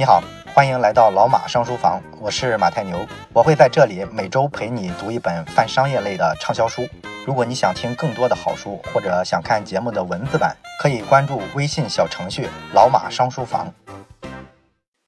你好，欢迎来到老马商书房，我是马太牛，我会在这里每周陪你读一本泛商业类的畅销书。如果你想听更多的好书，或者想看节目的文字版，可以关注微信小程序“老马商书房”。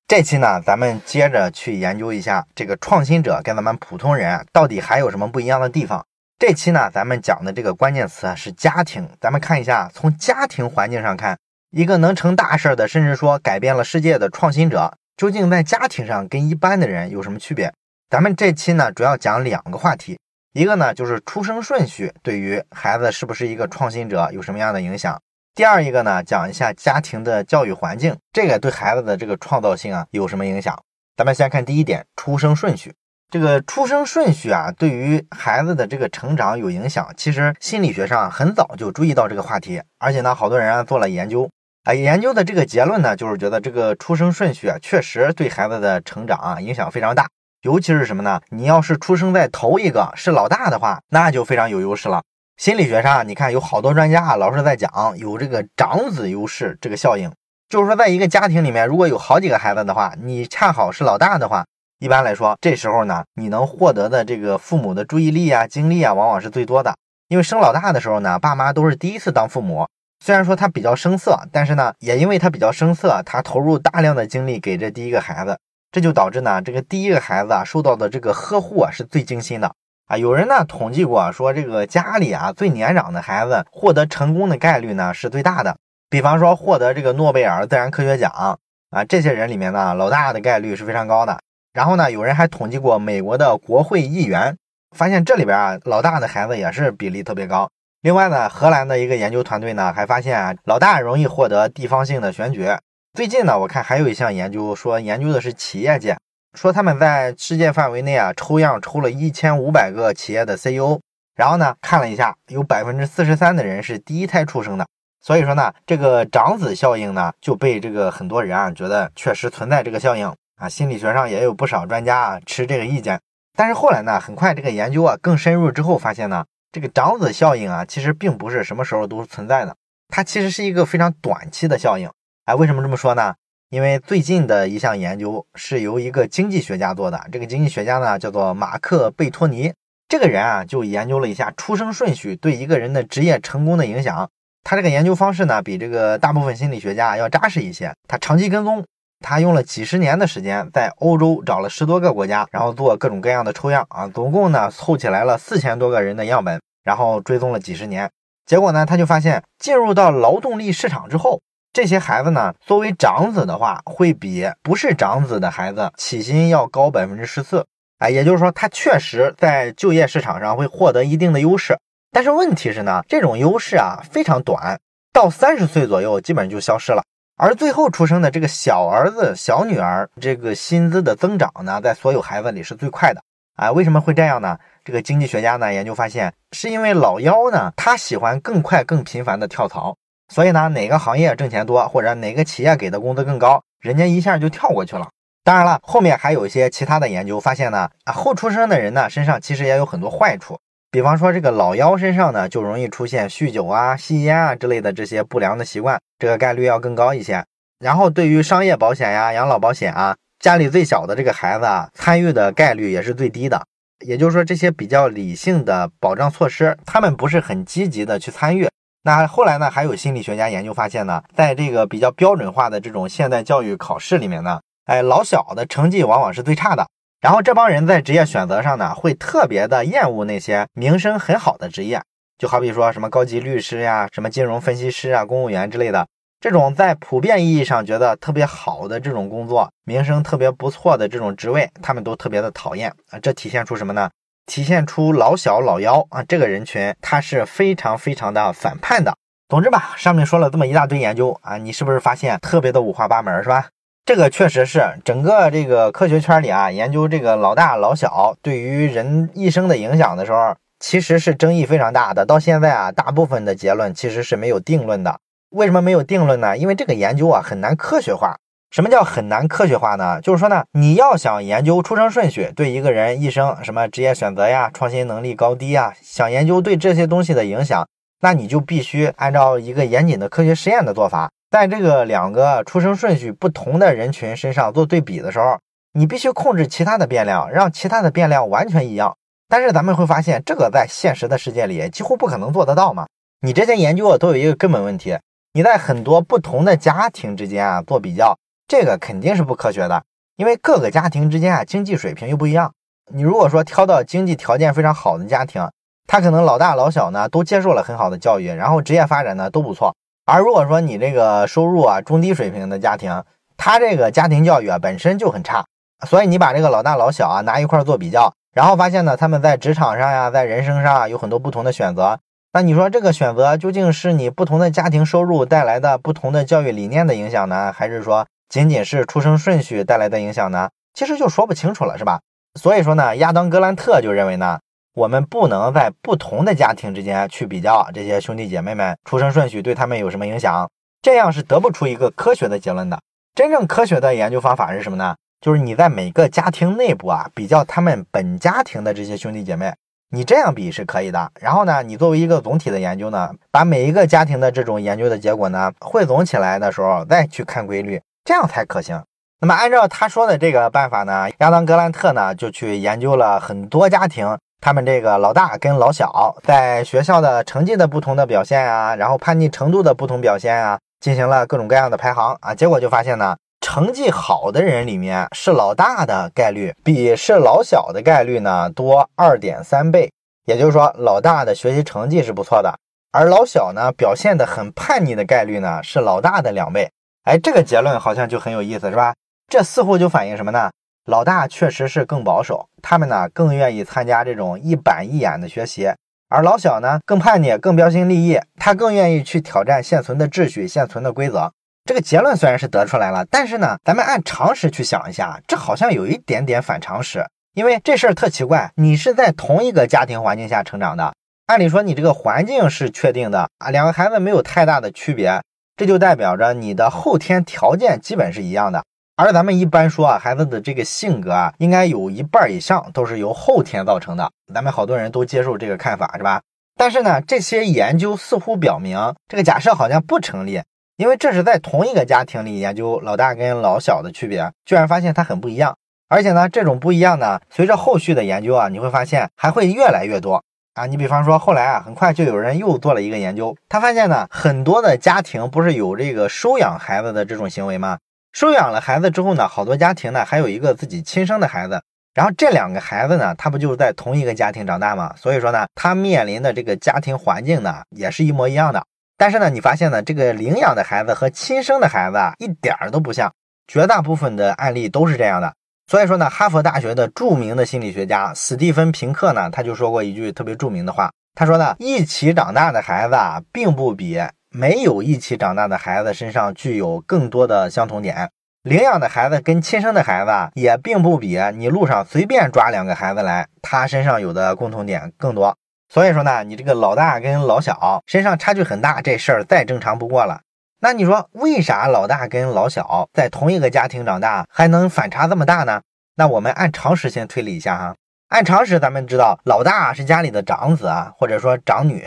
这期呢，咱们接着去研究一下这个创新者跟咱们普通人到底还有什么不一样的地方。这期呢，咱们讲的这个关键词是家庭。咱们看一下，从家庭环境上看。一个能成大事的，甚至说改变了世界的创新者，究竟在家庭上跟一般的人有什么区别？咱们这期呢，主要讲两个话题，一个呢就是出生顺序对于孩子是不是一个创新者有什么样的影响；第二一个呢，讲一下家庭的教育环境，这个对孩子的这个创造性啊有什么影响？咱们先看第一点，出生顺序。这个出生顺序啊，对于孩子的这个成长有影响。其实心理学上很早就注意到这个话题，而且呢，好多人啊做了研究。啊，研究的这个结论呢，就是觉得这个出生顺序啊，确实对孩子的成长啊影响非常大。尤其是什么呢？你要是出生在头一个是老大的话，那就非常有优势了。心理学上，你看有好多专家啊，老是在讲有这个长子优势这个效应，就是说，在一个家庭里面，如果有好几个孩子的话，你恰好是老大的话，一般来说，这时候呢，你能获得的这个父母的注意力啊、精力啊，往往是最多的。因为生老大的时候呢，爸妈都是第一次当父母。虽然说他比较生涩，但是呢，也因为他比较生涩，他投入大量的精力给这第一个孩子，这就导致呢，这个第一个孩子啊受到的这个呵护啊是最精心的啊。有人呢统计过，说这个家里啊最年长的孩子获得成功的概率呢是最大的。比方说获得这个诺贝尔自然科学奖啊，这些人里面呢，老大的概率是非常高的。然后呢，有人还统计过美国的国会议员，发现这里边啊老大的孩子也是比例特别高。另外呢，荷兰的一个研究团队呢，还发现啊，老大容易获得地方性的选举。最近呢，我看还有一项研究说，研究的是企业界，说他们在世界范围内啊，抽样抽了一千五百个企业的 CEO，然后呢，看了一下，有百分之四十三的人是第一胎出生的。所以说呢，这个长子效应呢，就被这个很多人啊，觉得确实存在这个效应啊。心理学上也有不少专家啊持这个意见。但是后来呢，很快这个研究啊更深入之后发现呢。这个长子效应啊，其实并不是什么时候都存在的，它其实是一个非常短期的效应。哎，为什么这么说呢？因为最近的一项研究是由一个经济学家做的，这个经济学家呢叫做马克贝托尼。这个人啊，就研究了一下出生顺序对一个人的职业成功的影响。他这个研究方式呢，比这个大部分心理学家要扎实一些。他长期跟踪，他用了几十年的时间，在欧洲找了十多个国家，然后做各种各样的抽样啊，总共呢凑起来了四千多个人的样本。然后追踪了几十年，结果呢，他就发现进入到劳动力市场之后，这些孩子呢，作为长子的话，会比不是长子的孩子起薪要高百分之十四。哎，也就是说，他确实在就业市场上会获得一定的优势。但是问题是呢，这种优势啊非常短，到三十岁左右基本就消失了。而最后出生的这个小儿子、小女儿，这个薪资的增长呢，在所有孩子里是最快的。啊，为什么会这样呢？这个经济学家呢研究发现，是因为老幺呢，他喜欢更快、更频繁的跳槽，所以呢，哪个行业挣钱多，或者哪个企业给的工资更高，人家一下就跳过去了。当然了，后面还有一些其他的研究发现呢，啊，后出生的人呢身上其实也有很多坏处，比方说这个老幺身上呢就容易出现酗酒啊、吸烟啊之类的这些不良的习惯，这个概率要更高一些。然后对于商业保险呀、养老保险啊，家里最小的这个孩子啊，参与的概率也是最低的。也就是说，这些比较理性的保障措施，他们不是很积极的去参与。那后来呢，还有心理学家研究发现呢，在这个比较标准化的这种现代教育考试里面呢，哎，老小的成绩往往是最差的。然后这帮人在职业选择上呢，会特别的厌恶那些名声很好的职业，就好比说什么高级律师呀、什么金融分析师啊、公务员之类的。这种在普遍意义上觉得特别好的这种工作，名声特别不错的这种职位，他们都特别的讨厌啊！这体现出什么呢？体现出老小老幺啊这个人群，他是非常非常的反叛的。总之吧，上面说了这么一大堆研究啊，你是不是发现特别的五花八门，是吧？这个确实是整个这个科学圈里啊，研究这个老大老小对于人一生的影响的时候，其实是争议非常大的。到现在啊，大部分的结论其实是没有定论的。为什么没有定论呢？因为这个研究啊很难科学化。什么叫很难科学化呢？就是说呢，你要想研究出生顺序对一个人一生什么职业选择呀、创新能力高低呀，想研究对这些东西的影响，那你就必须按照一个严谨的科学实验的做法，在这个两个出生顺序不同的人群身上做对比的时候，你必须控制其他的变量，让其他的变量完全一样。但是咱们会发现，这个在现实的世界里几乎不可能做得到嘛。你这些研究啊，都有一个根本问题：你在很多不同的家庭之间啊做比较，这个肯定是不科学的。因为各个家庭之间啊经济水平又不一样。你如果说挑到经济条件非常好的家庭，他可能老大老小呢都接受了很好的教育，然后职业发展呢都不错。而如果说你这个收入啊中低水平的家庭，他这个家庭教育啊本身就很差，所以你把这个老大老小啊拿一块做比较。然后发现呢，他们在职场上呀，在人生上啊有很多不同的选择。那你说这个选择究竟是你不同的家庭收入带来的不同的教育理念的影响呢，还是说仅仅是出生顺序带来的影响呢？其实就说不清楚了，是吧？所以说呢，亚当格兰特就认为呢，我们不能在不同的家庭之间去比较这些兄弟姐妹们出生顺序对他们有什么影响，这样是得不出一个科学的结论的。真正科学的研究方法是什么呢？就是你在每个家庭内部啊，比较他们本家庭的这些兄弟姐妹，你这样比是可以的。然后呢，你作为一个总体的研究呢，把每一个家庭的这种研究的结果呢汇总起来的时候，再去看规律，这样才可行。那么按照他说的这个办法呢，亚当格兰特呢就去研究了很多家庭，他们这个老大跟老小在学校的成绩的不同的表现啊，然后叛逆程度的不同表现啊，进行了各种各样的排行啊，结果就发现呢。成绩好的人里面是老大的概率比是老小的概率呢多二点三倍，也就是说老大的学习成绩是不错的，而老小呢表现的很叛逆的概率呢是老大的两倍。哎，这个结论好像就很有意思，是吧？这似乎就反映什么呢？老大确实是更保守，他们呢更愿意参加这种一板一眼的学习，而老小呢更叛逆，更标新立异，他更愿意去挑战现存的秩序、现存的规则。这个结论虽然是得出来了，但是呢，咱们按常识去想一下，这好像有一点点反常识。因为这事儿特奇怪，你是在同一个家庭环境下成长的，按理说你这个环境是确定的啊，两个孩子没有太大的区别，这就代表着你的后天条件基本是一样的。而咱们一般说啊，孩子的这个性格啊，应该有一半以上都是由后天造成的。咱们好多人都接受这个看法，是吧？但是呢，这些研究似乎表明，这个假设好像不成立。因为这是在同一个家庭里研究老大跟老小的区别，居然发现它很不一样。而且呢，这种不一样呢，随着后续的研究啊，你会发现还会越来越多啊。你比方说，后来啊，很快就有人又做了一个研究，他发现呢，很多的家庭不是有这个收养孩子的这种行为吗？收养了孩子之后呢，好多家庭呢还有一个自己亲生的孩子，然后这两个孩子呢，他不就是在同一个家庭长大吗？所以说呢，他面临的这个家庭环境呢，也是一模一样的。但是呢，你发现呢，这个领养的孩子和亲生的孩子啊，一点儿都不像，绝大部分的案例都是这样的。所以说呢，哈佛大学的著名的心理学家史蒂芬平克呢，他就说过一句特别著名的话，他说呢，一起长大的孩子啊，并不比没有一起长大的孩子身上具有更多的相同点，领养的孩子跟亲生的孩子也并不比你路上随便抓两个孩子来，他身上有的共同点更多。所以说呢，你这个老大跟老小身上差距很大，这事儿再正常不过了。那你说为啥老大跟老小在同一个家庭长大还能反差这么大呢？那我们按常识先推理一下哈。按常识，咱们知道老大是家里的长子啊，或者说长女，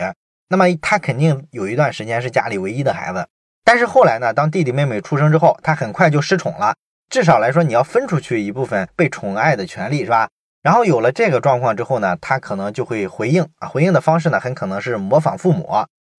那么他肯定有一段时间是家里唯一的孩子。但是后来呢，当弟弟妹妹出生之后，他很快就失宠了。至少来说，你要分出去一部分被宠爱的权利，是吧？然后有了这个状况之后呢，他可能就会回应啊，回应的方式呢，很可能是模仿父母，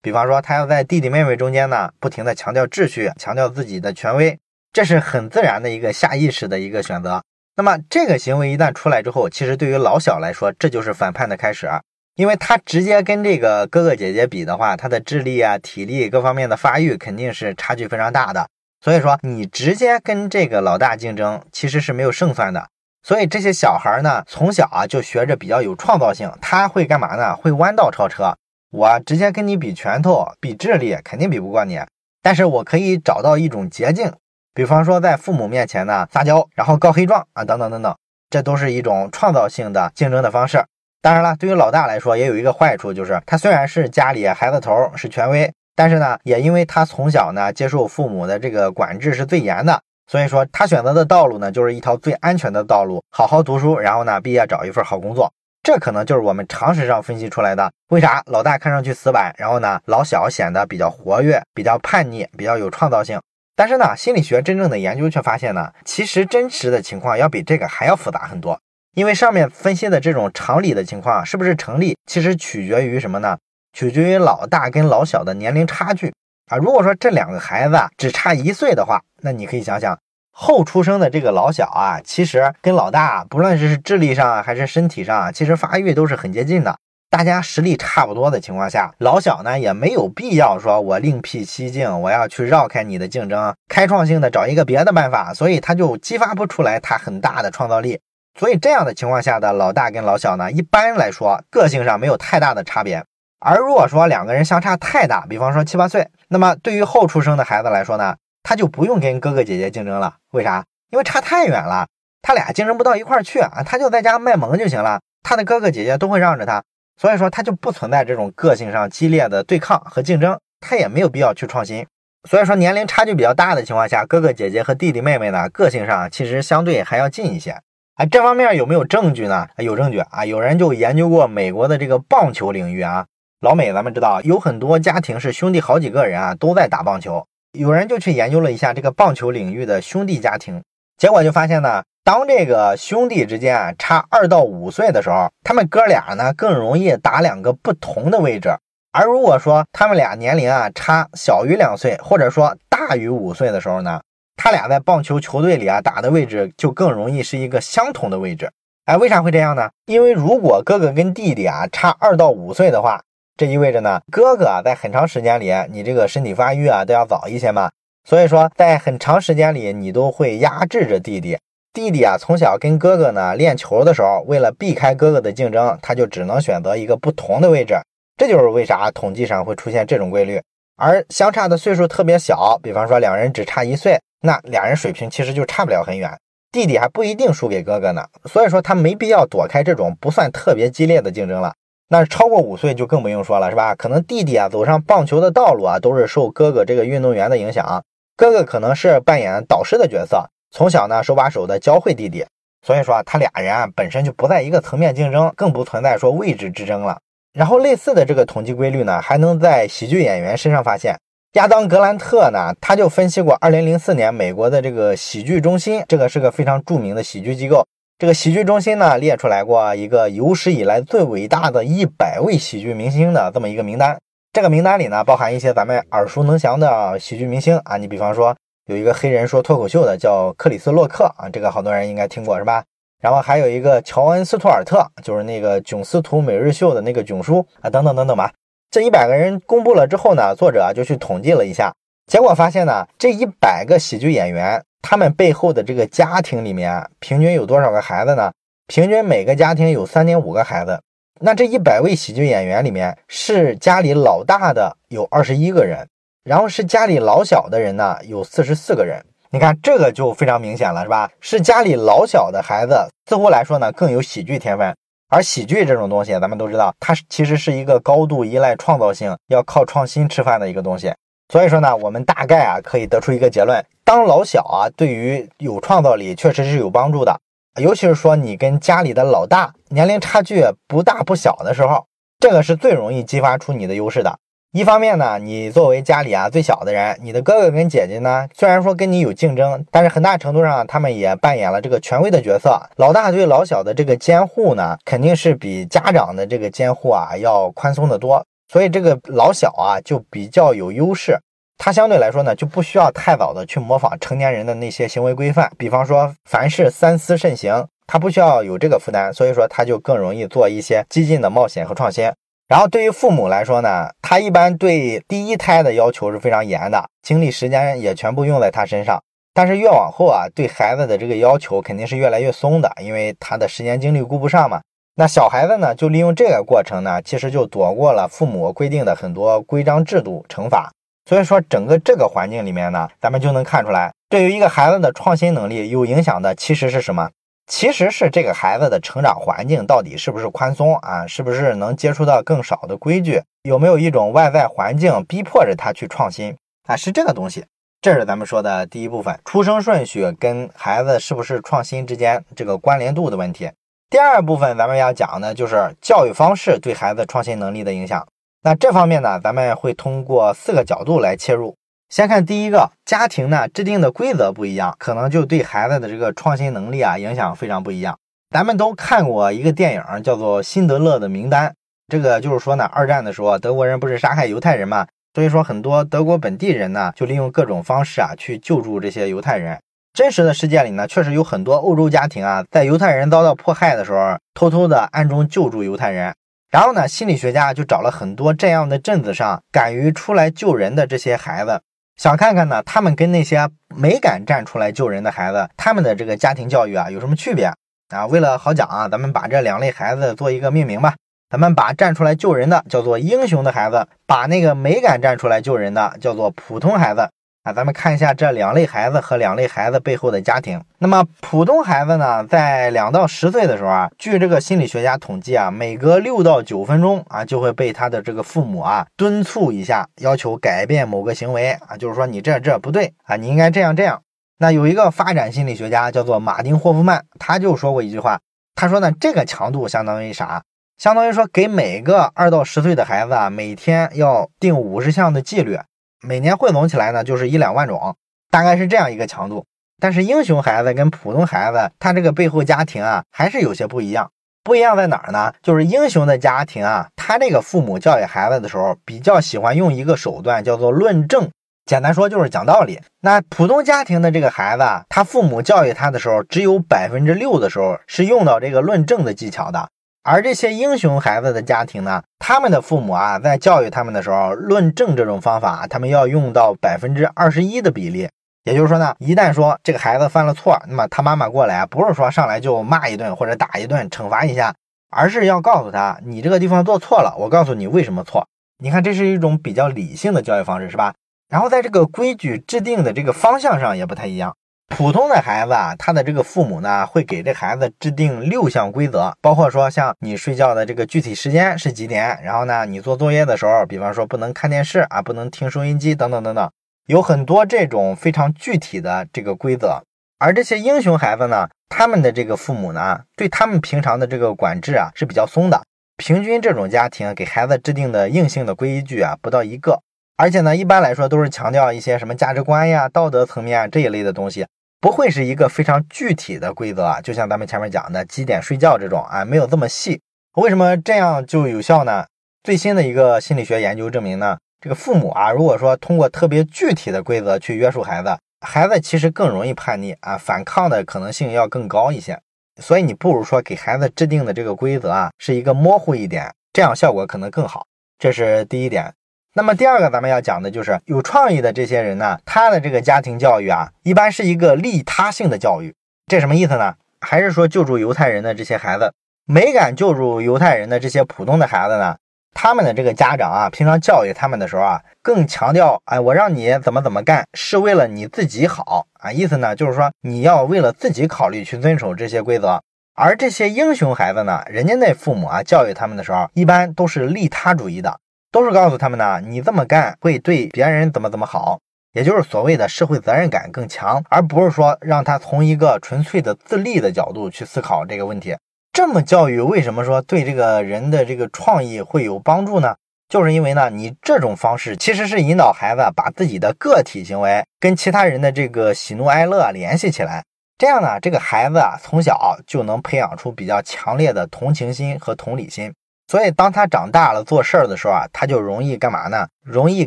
比方说他要在弟弟妹妹中间呢，不停的强调秩序，强调自己的权威，这是很自然的一个下意识的一个选择。那么这个行为一旦出来之后，其实对于老小来说，这就是反叛的开始，因为他直接跟这个哥哥姐姐比的话，他的智力啊、体力各方面的发育肯定是差距非常大的。所以说你直接跟这个老大竞争，其实是没有胜算的。所以这些小孩呢，从小啊就学着比较有创造性。他会干嘛呢？会弯道超车。我直接跟你比拳头、比智力，肯定比不过你。但是我可以找到一种捷径，比方说在父母面前呢撒娇，然后告黑状啊，等等等等，这都是一种创造性的竞争的方式。当然了，对于老大来说，也有一个坏处，就是他虽然是家里孩子头，是权威，但是呢，也因为他从小呢接受父母的这个管制是最严的。所以说，他选择的道路呢，就是一条最安全的道路，好好读书，然后呢，毕业找一份好工作。这可能就是我们常识上分析出来的。为啥老大看上去死板，然后呢，老小显得比较活跃、比较叛逆、比较有创造性？但是呢，心理学真正的研究却发现呢，其实真实的情况要比这个还要复杂很多。因为上面分析的这种常理的情况是不是成立，其实取决于什么呢？取决于老大跟老小的年龄差距啊。如果说这两个孩子只差一岁的话，那你可以想想。后出生的这个老小啊，其实跟老大不论是智力上还是身体上，其实发育都是很接近的。大家实力差不多的情况下，老小呢也没有必要说我另辟蹊径，我要去绕开你的竞争，开创性的找一个别的办法，所以他就激发不出来他很大的创造力。所以这样的情况下的老大跟老小呢，一般来说个性上没有太大的差别。而如果说两个人相差太大，比方说七八岁，那么对于后出生的孩子来说呢？他就不用跟哥哥姐姐竞争了，为啥？因为差太远了，他俩竞争不到一块儿去啊。他就在家卖萌就行了，他的哥哥姐姐都会让着他，所以说他就不存在这种个性上激烈的对抗和竞争，他也没有必要去创新。所以说年龄差距比较大的情况下，哥哥姐姐和弟弟妹妹呢，个性上其实相对还要近一些。哎，这方面有没有证据呢？有证据啊，有人就研究过美国的这个棒球领域啊，老美咱们知道有很多家庭是兄弟好几个人啊，都在打棒球。有人就去研究了一下这个棒球领域的兄弟家庭，结果就发现呢，当这个兄弟之间啊差二到五岁的时候，他们哥俩呢更容易打两个不同的位置；而如果说他们俩年龄啊差小于两岁，或者说大于五岁的时候呢，他俩在棒球球队里啊打的位置就更容易是一个相同的位置。哎，为啥会这样呢？因为如果哥哥跟弟弟啊差二到五岁的话。这意味着呢，哥哥啊，在很长时间里，你这个身体发育啊都要早一些嘛，所以说在很长时间里，你都会压制着弟弟。弟弟啊，从小跟哥哥呢练球的时候，为了避开哥哥的竞争，他就只能选择一个不同的位置。这就是为啥统计上会出现这种规律。而相差的岁数特别小，比方说两人只差一岁，那俩人水平其实就差不了很远，弟弟还不一定输给哥哥呢。所以说他没必要躲开这种不算特别激烈的竞争了。那超过五岁就更不用说了，是吧？可能弟弟啊走上棒球的道路啊，都是受哥哥这个运动员的影响。哥哥可能是扮演导师的角色，从小呢手把手的教会弟弟。所以说他俩人啊本身就不在一个层面竞争，更不存在说位置之争了。然后类似的这个统计规律呢，还能在喜剧演员身上发现。亚当格兰特呢，他就分析过2004年美国的这个喜剧中心，这个是个非常著名的喜剧机构。这个喜剧中心呢列出来过一个有史以来最伟大的一百位喜剧明星的这么一个名单。这个名单里呢包含一些咱们耳熟能详的喜剧明星啊，你比方说有一个黑人说脱口秀的叫克里斯洛克啊，这个好多人应该听过是吧？然后还有一个乔恩斯图尔特，就是那个囧斯图每日秀的那个囧叔啊，等等等等吧。这一百个人公布了之后呢，作者就去统计了一下，结果发现呢，这一百个喜剧演员。他们背后的这个家庭里面，平均有多少个孩子呢？平均每个家庭有三点五个孩子。那这一百位喜剧演员里面，是家里老大的有二十一个人，然后是家里老小的人呢有四十四个人。你看这个就非常明显了，是吧？是家里老小的孩子，似乎来说呢更有喜剧天分。而喜剧这种东西，咱们都知道，它其实是一个高度依赖创造性，要靠创新吃饭的一个东西。所以说呢，我们大概啊可以得出一个结论：当老小啊，对于有创造力确实是有帮助的。尤其是说你跟家里的老大年龄差距不大不小的时候，这个是最容易激发出你的优势的。一方面呢，你作为家里啊最小的人，你的哥哥跟姐姐呢，虽然说跟你有竞争，但是很大程度上他们也扮演了这个权威的角色。老大对老小的这个监护呢，肯定是比家长的这个监护啊要宽松的多。所以这个老小啊就比较有优势，他相对来说呢就不需要太早的去模仿成年人的那些行为规范，比方说凡事三思慎行，他不需要有这个负担，所以说他就更容易做一些激进的冒险和创新。然后对于父母来说呢，他一般对第一胎的要求是非常严的，精力时间也全部用在他身上。但是越往后啊，对孩子的这个要求肯定是越来越松的，因为他的时间精力顾不上嘛。那小孩子呢，就利用这个过程呢，其实就躲过了父母规定的很多规章制度惩罚。所以说，整个这个环境里面呢，咱们就能看出来，对于一个孩子的创新能力有影响的，其实是什么？其实是这个孩子的成长环境到底是不是宽松啊？是不是能接触到更少的规矩？有没有一种外在环境逼迫着他去创新啊？是这个东西。这是咱们说的第一部分，出生顺序跟孩子是不是创新之间这个关联度的问题。第二部分咱们要讲的就是教育方式对孩子创新能力的影响。那这方面呢，咱们会通过四个角度来切入。先看第一个，家庭呢制定的规则不一样，可能就对孩子的这个创新能力啊影响非常不一样。咱们都看过一个电影，叫做《辛德勒的名单》。这个就是说呢，二战的时候，德国人不是杀害犹太人嘛，所以说很多德国本地人呢，就利用各种方式啊去救助这些犹太人。真实的世界里呢，确实有很多欧洲家庭啊，在犹太人遭到迫害的时候，偷偷的暗中救助犹太人。然后呢，心理学家就找了很多这样的镇子上敢于出来救人的这些孩子，想看看呢，他们跟那些没敢站出来救人的孩子，他们的这个家庭教育啊有什么区别啊？为了好讲啊，咱们把这两类孩子做一个命名吧。咱们把站出来救人的叫做英雄的孩子，把那个没敢站出来救人的叫做普通孩子。啊，咱们看一下这两类孩子和两类孩子背后的家庭。那么普通孩子呢，在两到十岁的时候啊，据这个心理学家统计啊，每隔六到九分钟啊，就会被他的这个父母啊敦促一下，要求改变某个行为啊，就是说你这这不对啊，你应该这样这样。那有一个发展心理学家叫做马丁霍夫曼，他就说过一句话，他说呢，这个强度相当于啥？相当于说给每个二到十岁的孩子啊，每天要定五十项的纪律。每年汇总起来呢，就是一两万种，大概是这样一个强度。但是英雄孩子跟普通孩子，他这个背后家庭啊，还是有些不一样。不一样在哪儿呢？就是英雄的家庭啊，他这个父母教育孩子的时候，比较喜欢用一个手段，叫做论证。简单说就是讲道理。那普通家庭的这个孩子啊，他父母教育他的时候，只有百分之六的时候是用到这个论证的技巧的。而这些英雄孩子的家庭呢，他们的父母啊，在教育他们的时候，论证这种方法，他们要用到百分之二十一的比例。也就是说呢，一旦说这个孩子犯了错，那么他妈妈过来，不是说上来就骂一顿或者打一顿惩罚一下，而是要告诉他，你这个地方做错了，我告诉你为什么错。你看，这是一种比较理性的教育方式，是吧？然后在这个规矩制定的这个方向上也不太一样。普通的孩子啊，他的这个父母呢，会给这孩子制定六项规则，包括说像你睡觉的这个具体时间是几点，然后呢，你做作业的时候，比方说不能看电视啊，不能听收音机等等等等，有很多这种非常具体的这个规则。而这些英雄孩子呢，他们的这个父母呢，对他们平常的这个管制啊是比较松的，平均这种家庭给孩子制定的硬性的规矩啊不到一个，而且呢，一般来说都是强调一些什么价值观呀、道德层面这一类的东西。不会是一个非常具体的规则啊，就像咱们前面讲的几点睡觉这种啊，没有这么细。为什么这样就有效呢？最新的一个心理学研究证明呢，这个父母啊，如果说通过特别具体的规则去约束孩子，孩子其实更容易叛逆啊，反抗的可能性要更高一些。所以你不如说给孩子制定的这个规则啊，是一个模糊一点，这样效果可能更好。这是第一点。那么第二个，咱们要讲的就是有创意的这些人呢，他的这个家庭教育啊，一般是一个利他性的教育。这什么意思呢？还是说救助犹太人的这些孩子，没敢救助犹太人的这些普通的孩子呢？他们的这个家长啊，平常教育他们的时候啊，更强调，哎，我让你怎么怎么干，是为了你自己好啊。意思呢，就是说你要为了自己考虑去遵守这些规则。而这些英雄孩子呢，人家那父母啊，教育他们的时候，一般都是利他主义的。都是告诉他们呢，你这么干会对别人怎么怎么好，也就是所谓的社会责任感更强，而不是说让他从一个纯粹的自利的角度去思考这个问题。这么教育为什么说对这个人的这个创意会有帮助呢？就是因为呢，你这种方式其实是引导孩子把自己的个体行为跟其他人的这个喜怒哀乐联系起来，这样呢，这个孩子啊从小就能培养出比较强烈的同情心和同理心。所以，当他长大了做事儿的时候啊，他就容易干嘛呢？容易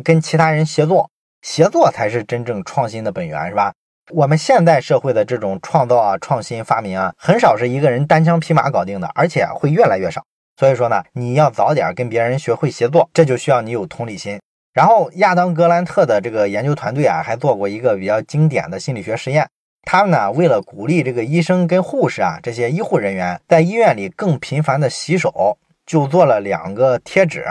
跟其他人协作，协作才是真正创新的本源，是吧？我们现代社会的这种创造啊、创新发明啊，很少是一个人单枪匹马搞定的，而且会越来越少。所以说呢，你要早点跟别人学会协作，这就需要你有同理心。然后，亚当·格兰特的这个研究团队啊，还做过一个比较经典的心理学实验。他们呢，为了鼓励这个医生跟护士啊这些医护人员在医院里更频繁的洗手。就做了两个贴纸，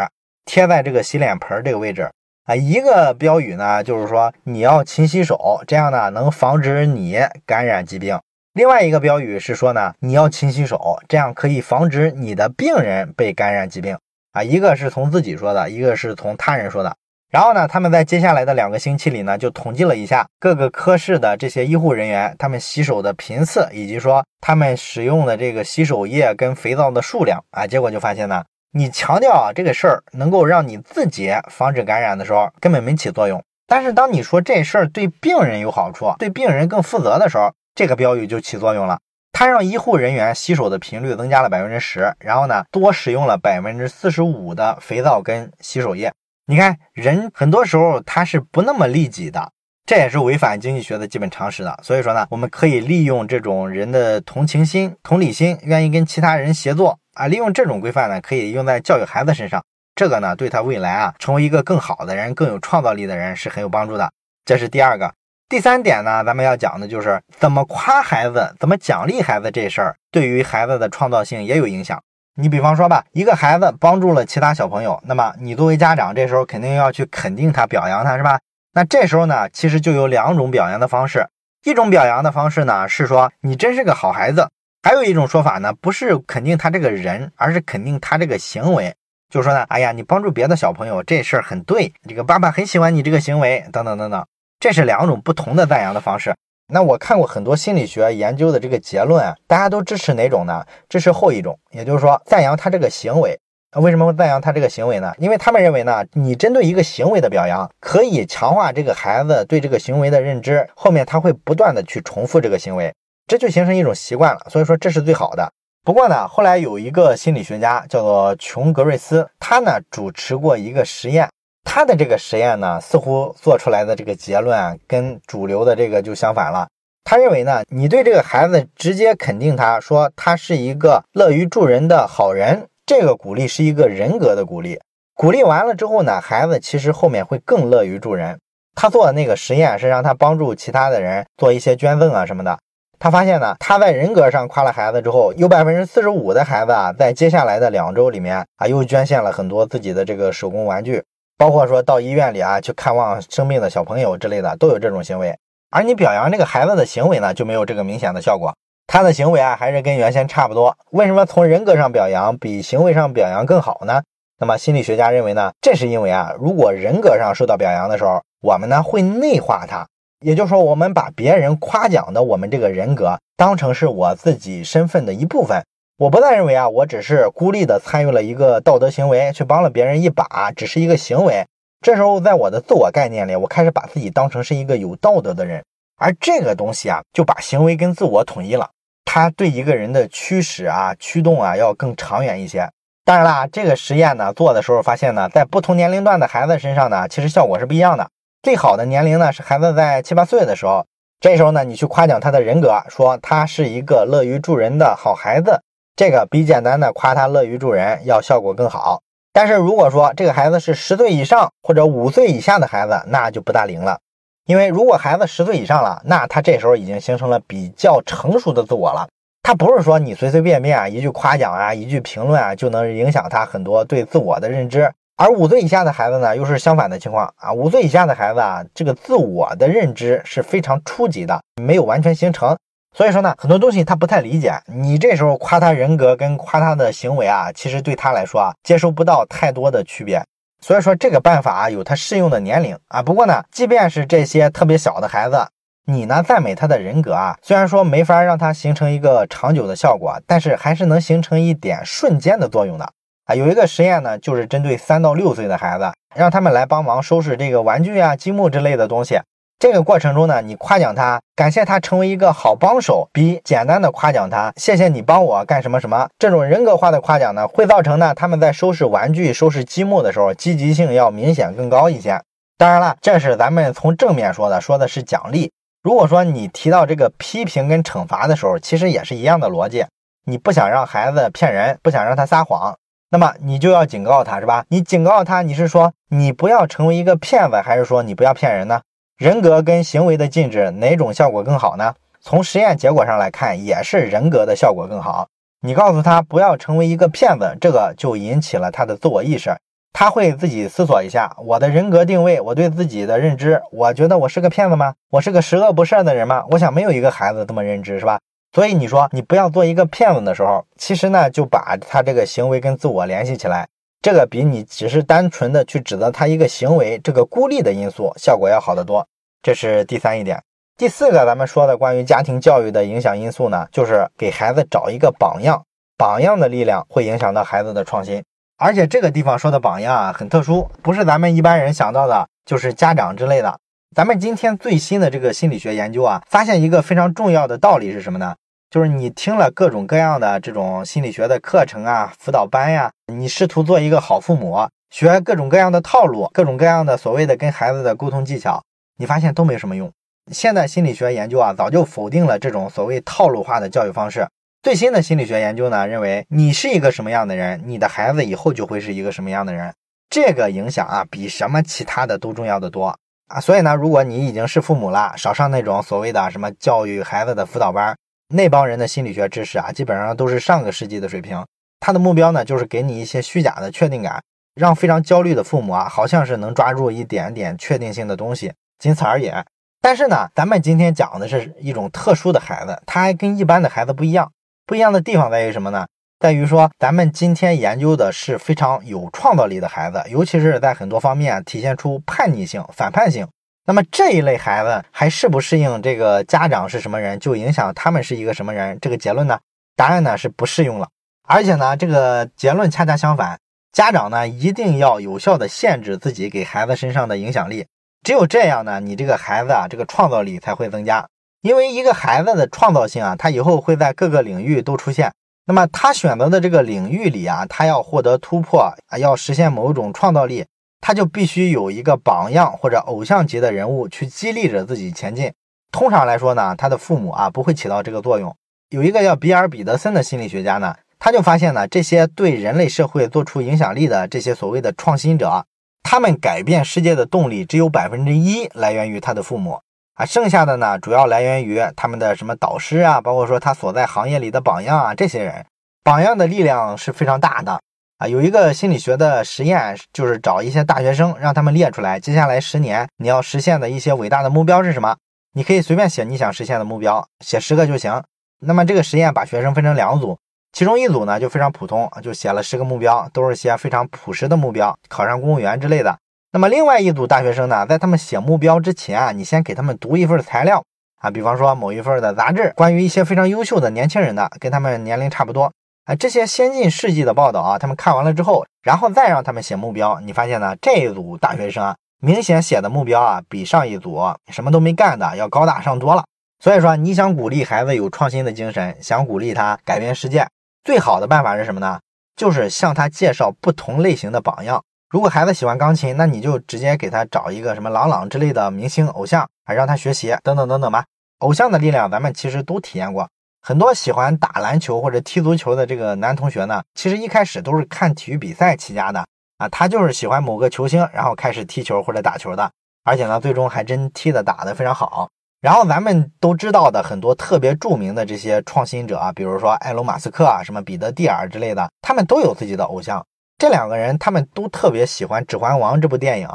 贴在这个洗脸盆这个位置啊。一个标语呢，就是说你要勤洗手，这样呢能防止你感染疾病。另外一个标语是说呢，你要勤洗手，这样可以防止你的病人被感染疾病啊。一个是从自己说的，一个是从他人说的。然后呢，他们在接下来的两个星期里呢，就统计了一下各个科室的这些医护人员，他们洗手的频次，以及说他们使用的这个洗手液跟肥皂的数量啊，结果就发现呢，你强调啊这个事儿能够让你自己防止感染的时候，根本没起作用。但是当你说这事儿对病人有好处，对病人更负责的时候，这个标语就起作用了。它让医护人员洗手的频率增加了百分之十，然后呢，多使用了百分之四十五的肥皂跟洗手液。你看，人很多时候他是不那么利己的，这也是违反经济学的基本常识的。所以说呢，我们可以利用这种人的同情心、同理心，愿意跟其他人协作啊，利用这种规范呢，可以用在教育孩子身上。这个呢，对他未来啊，成为一个更好的人、更有创造力的人是很有帮助的。这是第二个。第三点呢，咱们要讲的就是怎么夸孩子、怎么奖励孩子这事儿，对于孩子的创造性也有影响。你比方说吧，一个孩子帮助了其他小朋友，那么你作为家长，这时候肯定要去肯定他、表扬他，是吧？那这时候呢，其实就有两种表扬的方式。一种表扬的方式呢，是说你真是个好孩子；还有一种说法呢，不是肯定他这个人，而是肯定他这个行为，就说呢，哎呀，你帮助别的小朋友这事儿很对，这个爸爸很喜欢你这个行为，等等等等。这是两种不同的赞扬的方式。那我看过很多心理学研究的这个结论啊，大家都支持哪种呢？支持后一种，也就是说赞扬他这个行为。为什么会赞扬他这个行为呢？因为他们认为呢，你针对一个行为的表扬，可以强化这个孩子对这个行为的认知，后面他会不断的去重复这个行为，这就形成一种习惯了。所以说这是最好的。不过呢，后来有一个心理学家叫做琼格瑞斯，他呢主持过一个实验。他的这个实验呢，似乎做出来的这个结论啊，跟主流的这个就相反了。他认为呢，你对这个孩子直接肯定他说他是一个乐于助人的好人，这个鼓励是一个人格的鼓励。鼓励完了之后呢，孩子其实后面会更乐于助人。他做的那个实验是让他帮助其他的人做一些捐赠啊什么的。他发现呢，他在人格上夸了孩子之后，有百分之四十五的孩子啊，在接下来的两周里面啊，又捐献了很多自己的这个手工玩具。包括说到医院里啊去看望生病的小朋友之类的，都有这种行为。而你表扬这个孩子的行为呢，就没有这个明显的效果。他的行为啊，还是跟原先差不多。为什么从人格上表扬比行为上表扬更好呢？那么心理学家认为呢，这是因为啊，如果人格上受到表扬的时候，我们呢会内化它，也就是说，我们把别人夸奖的我们这个人格当成是我自己身份的一部分。我不再认为啊，我只是孤立的参与了一个道德行为，去帮了别人一把，只是一个行为。这时候，在我的自我概念里，我开始把自己当成是一个有道德的人，而这个东西啊，就把行为跟自我统一了。它对一个人的驱使啊、驱动啊，要更长远一些。当然啦，这个实验呢，做的时候发现呢，在不同年龄段的孩子身上呢，其实效果是不一样的。最好的年龄呢，是孩子在七八岁的时候，这时候呢，你去夸奖他的人格，说他是一个乐于助人的好孩子。这个比简单的夸他乐于助人要效果更好，但是如果说这个孩子是十岁以上或者五岁以下的孩子，那就不大灵了。因为如果孩子十岁以上了，那他这时候已经形成了比较成熟的自我了。他不是说你随随便便啊一句夸奖啊一句评论啊就能影响他很多对自我的认知。而五岁以下的孩子呢，又是相反的情况啊。五岁以下的孩子啊，这个自我的认知是非常初级的，没有完全形成。所以说呢，很多东西他不太理解。你这时候夸他人格跟夸他的行为啊，其实对他来说啊，接收不到太多的区别。所以说这个办法啊，有它适用的年龄啊。不过呢，即便是这些特别小的孩子，你呢赞美他的人格啊，虽然说没法让他形成一个长久的效果，但是还是能形成一点瞬间的作用的啊。有一个实验呢，就是针对三到六岁的孩子，让他们来帮忙收拾这个玩具啊、积木之类的东西。这个过程中呢，你夸奖他，感谢他成为一个好帮手，比简单的夸奖他，谢谢你帮我干什么什么，这种人格化的夸奖呢，会造成呢他们在收拾玩具、收拾积木的时候，积极性要明显更高一些。当然了，这是咱们从正面说的，说的是奖励。如果说你提到这个批评跟惩罚的时候，其实也是一样的逻辑。你不想让孩子骗人，不想让他撒谎，那么你就要警告他，是吧？你警告他，你是说你不要成为一个骗子，还是说你不要骗人呢？人格跟行为的禁止哪种效果更好呢？从实验结果上来看，也是人格的效果更好。你告诉他不要成为一个骗子，这个就引起了他的自我意识，他会自己思索一下我的人格定位，我对自己的认知，我觉得我是个骗子吗？我是个十恶不赦的人吗？我想没有一个孩子这么认知，是吧？所以你说你不要做一个骗子的时候，其实呢就把他这个行为跟自我联系起来。这个比你只是单纯的去指责他一个行为，这个孤立的因素效果要好得多。这是第三一点。第四个，咱们说的关于家庭教育的影响因素呢，就是给孩子找一个榜样，榜样的力量会影响到孩子的创新。而且这个地方说的榜样啊，很特殊，不是咱们一般人想到的，就是家长之类的。咱们今天最新的这个心理学研究啊，发现一个非常重要的道理是什么呢？就是你听了各种各样的这种心理学的课程啊、辅导班呀，你试图做一个好父母，学各种各样的套路、各种各样的所谓的跟孩子的沟通技巧，你发现都没什么用。现在心理学研究啊，早就否定了这种所谓套路化的教育方式。最新的心理学研究呢，认为你是一个什么样的人，你的孩子以后就会是一个什么样的人。这个影响啊，比什么其他的都重要的多啊。所以呢，如果你已经是父母了，少上那种所谓的什么教育孩子的辅导班，那帮人的心理学知识啊，基本上都是上个世纪的水平。他的目标呢，就是给你一些虚假的确定感，让非常焦虑的父母啊，好像是能抓住一点点确定性的东西，仅此而已。但是呢，咱们今天讲的是一种特殊的孩子，他还跟一般的孩子不一样。不一样的地方在于什么呢？在于说，咱们今天研究的是非常有创造力的孩子，尤其是在很多方面体现出叛逆性、反叛性。那么这一类孩子还适不适应这个家长是什么人，就影响他们是一个什么人？这个结论呢？答案呢是不适用了。而且呢，这个结论恰恰相反，家长呢一定要有效的限制自己给孩子身上的影响力。只有这样呢，你这个孩子啊，这个创造力才会增加。因为一个孩子的创造性啊，他以后会在各个领域都出现。那么他选择的这个领域里啊，他要获得突破啊，要实现某种创造力，他就必须有一个榜样或者偶像级的人物去激励着自己前进。通常来说呢，他的父母啊不会起到这个作用。有一个叫比尔·彼得森的心理学家呢，他就发现呢，这些对人类社会做出影响力的这些所谓的创新者，他们改变世界的动力只有百分之一来源于他的父母。啊，剩下的呢，主要来源于他们的什么导师啊，包括说他所在行业里的榜样啊，这些人榜样的力量是非常大的啊。有一个心理学的实验，就是找一些大学生，让他们列出来，接下来十年你要实现的一些伟大的目标是什么？你可以随便写你想实现的目标，写十个就行。那么这个实验把学生分成两组，其中一组呢就非常普通，就写了十个目标，都是些非常朴实的目标，考上公务员之类的。那么另外一组大学生呢，在他们写目标之前啊，你先给他们读一份材料啊，比方说某一份的杂志，关于一些非常优秀的年轻人的，跟他们年龄差不多啊，这些先进事迹的报道啊，他们看完了之后，然后再让他们写目标，你发现呢，这一组大学生啊，明显写的目标啊，比上一组什么都没干的要高大上多了。所以说，你想鼓励孩子有创新的精神，想鼓励他改变世界，最好的办法是什么呢？就是向他介绍不同类型的榜样。如果孩子喜欢钢琴，那你就直接给他找一个什么朗朗之类的明星偶像啊，让他学习等等等等吧。偶像的力量，咱们其实都体验过。很多喜欢打篮球或者踢足球的这个男同学呢，其实一开始都是看体育比赛起家的啊，他就是喜欢某个球星，然后开始踢球或者打球的，而且呢，最终还真踢的打的非常好。然后咱们都知道的很多特别著名的这些创新者啊，比如说埃隆·马斯克啊，什么彼得·蒂尔之类的，他们都有自己的偶像。这两个人，他们都特别喜欢《指环王》这部电影，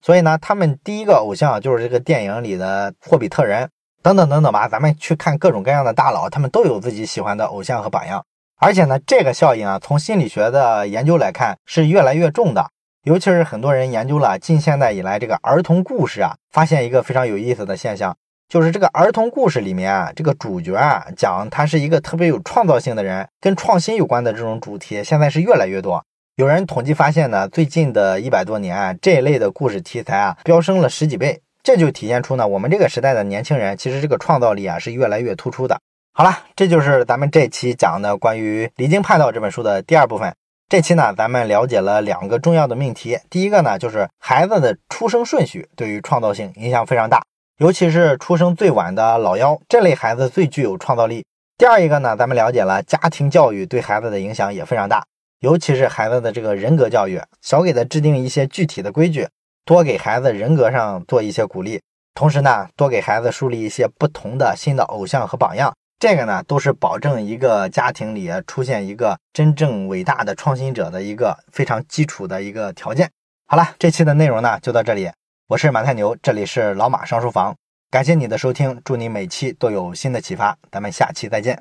所以呢，他们第一个偶像就是这个电影里的霍比特人，等等等等吧。咱们去看各种各样的大佬，他们都有自己喜欢的偶像和榜样。而且呢，这个效应啊，从心理学的研究来看是越来越重的。尤其是很多人研究了近现代以来这个儿童故事啊，发现一个非常有意思的现象，就是这个儿童故事里面啊，这个主角啊，讲他是一个特别有创造性的人，跟创新有关的这种主题，现在是越来越多。有人统计发现呢，最近的一百多年，这一类的故事题材啊，飙升了十几倍。这就体现出呢，我们这个时代的年轻人，其实这个创造力啊，是越来越突出的。好了，这就是咱们这期讲的关于《离经叛道》这本书的第二部分。这期呢，咱们了解了两个重要的命题。第一个呢，就是孩子的出生顺序对于创造性影响非常大，尤其是出生最晚的老幺这类孩子最具有创造力。第二一个呢，咱们了解了家庭教育对孩子的影响也非常大。尤其是孩子的这个人格教育，少给他制定一些具体的规矩，多给孩子人格上做一些鼓励，同时呢，多给孩子树立一些不同的新的偶像和榜样，这个呢，都是保证一个家庭里出现一个真正伟大的创新者的一个非常基础的一个条件。好了，这期的内容呢就到这里，我是马太牛，这里是老马上书房，感谢你的收听，祝你每期都有新的启发，咱们下期再见。